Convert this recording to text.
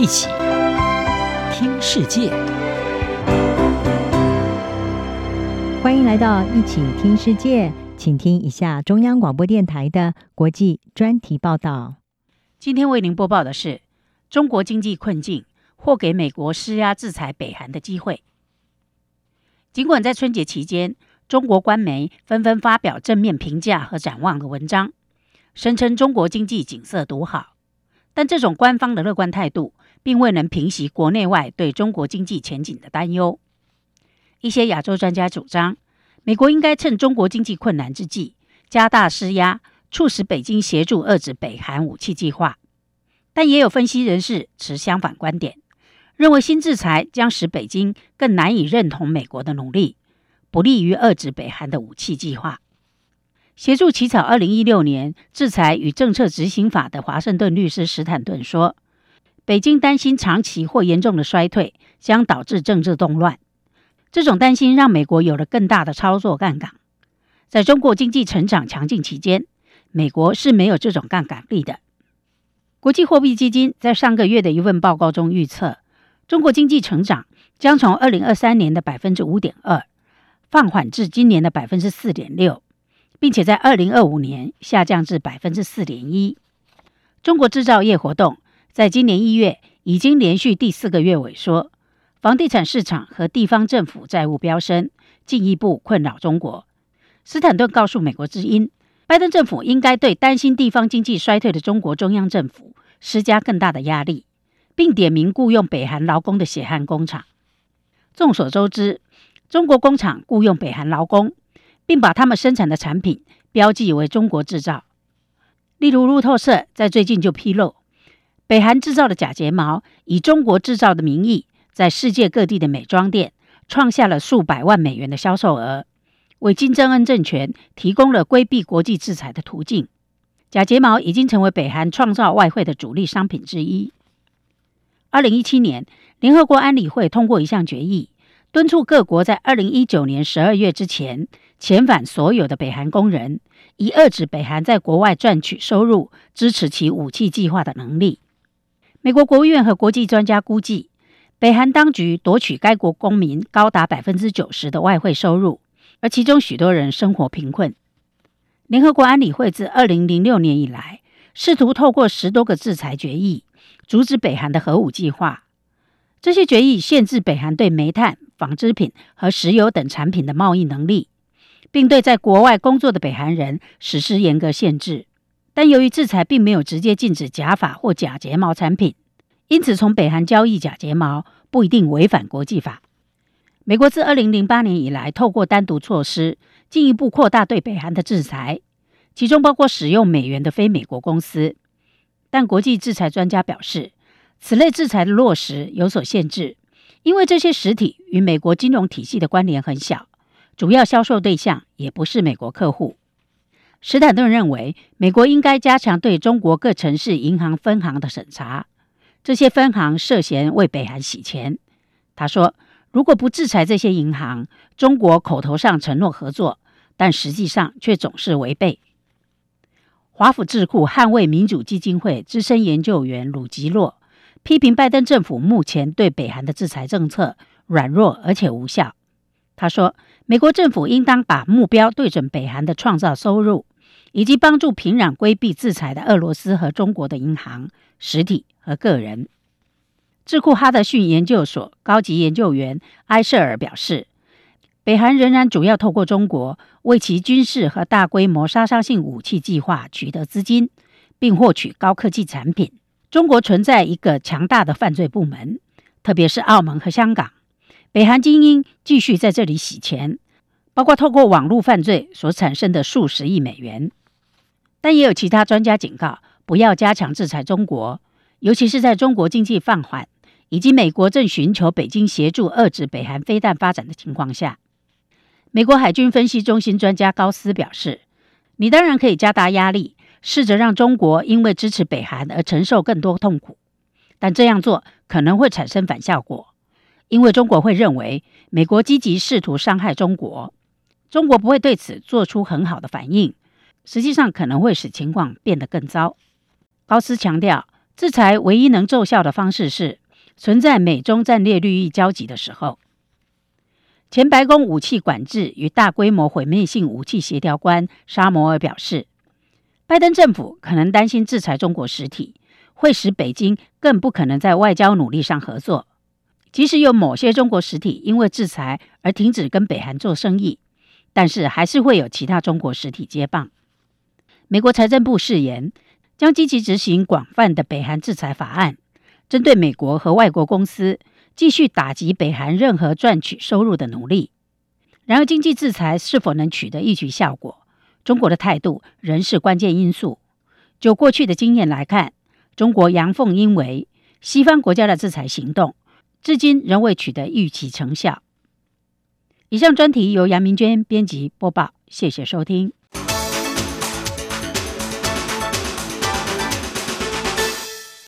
一起听世界，欢迎来到一起听世界，请听一下中央广播电台的国际专题报道。今天为您播报的是：中国经济困境或给美国施压制裁北韩的机会。尽管在春节期间，中国官媒纷纷发表正面评价和展望的文章，声称中国经济景色独好。但这种官方的乐观态度，并未能平息国内外对中国经济前景的担忧。一些亚洲专家主张，美国应该趁中国经济困难之际，加大施压，促使北京协助遏制北韩武器计划。但也有分析人士持相反观点，认为新制裁将使北京更难以认同美国的努力，不利于遏制北韩的武器计划。协助起草二零一六年制裁与政策执行法的华盛顿律师史坦顿说：“北京担心长期或严重的衰退将导致政治动乱，这种担心让美国有了更大的操作杠杆。在中国经济成长强劲期间，美国是没有这种杠杆力的。”国际货币基金在上个月的一份报告中预测，中国经济成长将从二零二三年的百分之五点二放缓至今年的百分之四点六。并且在二零二五年下降至百分之四点一。中国制造业活动在今年一月已经连续第四个月萎缩，房地产市场和地方政府债务飙升，进一步困扰中国。斯坦顿告诉美国之音，拜登政府应该对担心地方经济衰退的中国中央政府施加更大的压力，并点名雇佣北韩劳工的血汗工厂。众所周知，中国工厂雇佣北韩劳工。并把他们生产的产品标记为中国制造。例如，路透社在最近就披露，北韩制造的假睫毛以中国制造的名义，在世界各地的美妆店创下了数百万美元的销售额，为金正恩政权提供了规避国际制裁的途径。假睫毛已经成为北韩创造外汇的主力商品之一。二零一七年，联合国安理会通过一项决议，敦促各国在二零一九年十二月之前。遣返所有的北韩工人，以遏制北韩在国外赚取收入、支持其武器计划的能力。美国国务院和国际专家估计，北韩当局夺取该国公民高达百分之九十的外汇收入，而其中许多人生活贫困。联合国安理会自二零零六年以来，试图透过十多个制裁决议，阻止北韩的核武计划。这些决议限制北韩对煤炭、纺织品和石油等产品的贸易能力。并对在国外工作的北韩人实施严格限制，但由于制裁并没有直接禁止假发或假睫毛产品，因此从北韩交易假睫毛不一定违反国际法。美国自二零零八年以来，透过单独措施进一步扩大对北韩的制裁，其中包括使用美元的非美国公司。但国际制裁专家表示，此类制裁的落实有所限制，因为这些实体与美国金融体系的关联很小。主要销售对象也不是美国客户。史坦顿认为，美国应该加强对中国各城市银行分行的审查，这些分行涉嫌为北韩洗钱。他说，如果不制裁这些银行，中国口头上承诺合作，但实际上却总是违背。华府智库捍卫民主基金会资深研究员鲁吉洛批评拜登政府目前对北韩的制裁政策软弱而且无效。他说，美国政府应当把目标对准北韩的创造收入，以及帮助平壤规避制裁的俄罗斯和中国的银行、实体和个人。智库哈德逊研究所高级研究员埃舍尔表示，北韩仍然主要透过中国为其军事和大规模杀伤性武器计划取得资金，并获取高科技产品。中国存在一个强大的犯罪部门，特别是澳门和香港。北韩精英继续在这里洗钱，包括透过网络犯罪所产生的数十亿美元。但也有其他专家警告，不要加强制裁中国，尤其是在中国经济放缓以及美国正寻求北京协助遏制北韩飞弹发展的情况下。美国海军分析中心专家高斯表示：“你当然可以加大压力，试着让中国因为支持北韩而承受更多痛苦，但这样做可能会产生反效果。”因为中国会认为美国积极试图伤害中国，中国不会对此做出很好的反应，实际上可能会使情况变得更糟。高斯强调，制裁唯一能奏效的方式是存在美中战略利益交集的时候。前白宫武器管制与大规模毁灭性武器协调官沙摩尔表示，拜登政府可能担心制裁中国实体会使北京更不可能在外交努力上合作。即使有某些中国实体因为制裁而停止跟北韩做生意，但是还是会有其他中国实体接棒。美国财政部誓言将积极执行广泛的北韩制裁法案，针对美国和外国公司。继续打击北韩任何赚取收入的努力。然而，经济制裁是否能取得预期效果，中国的态度仍是关键因素。就过去的经验来看，中国阳奉阴违，西方国家的制裁行动至今仍未取得预期成效。以上专题由杨明娟编辑播报，谢谢收听。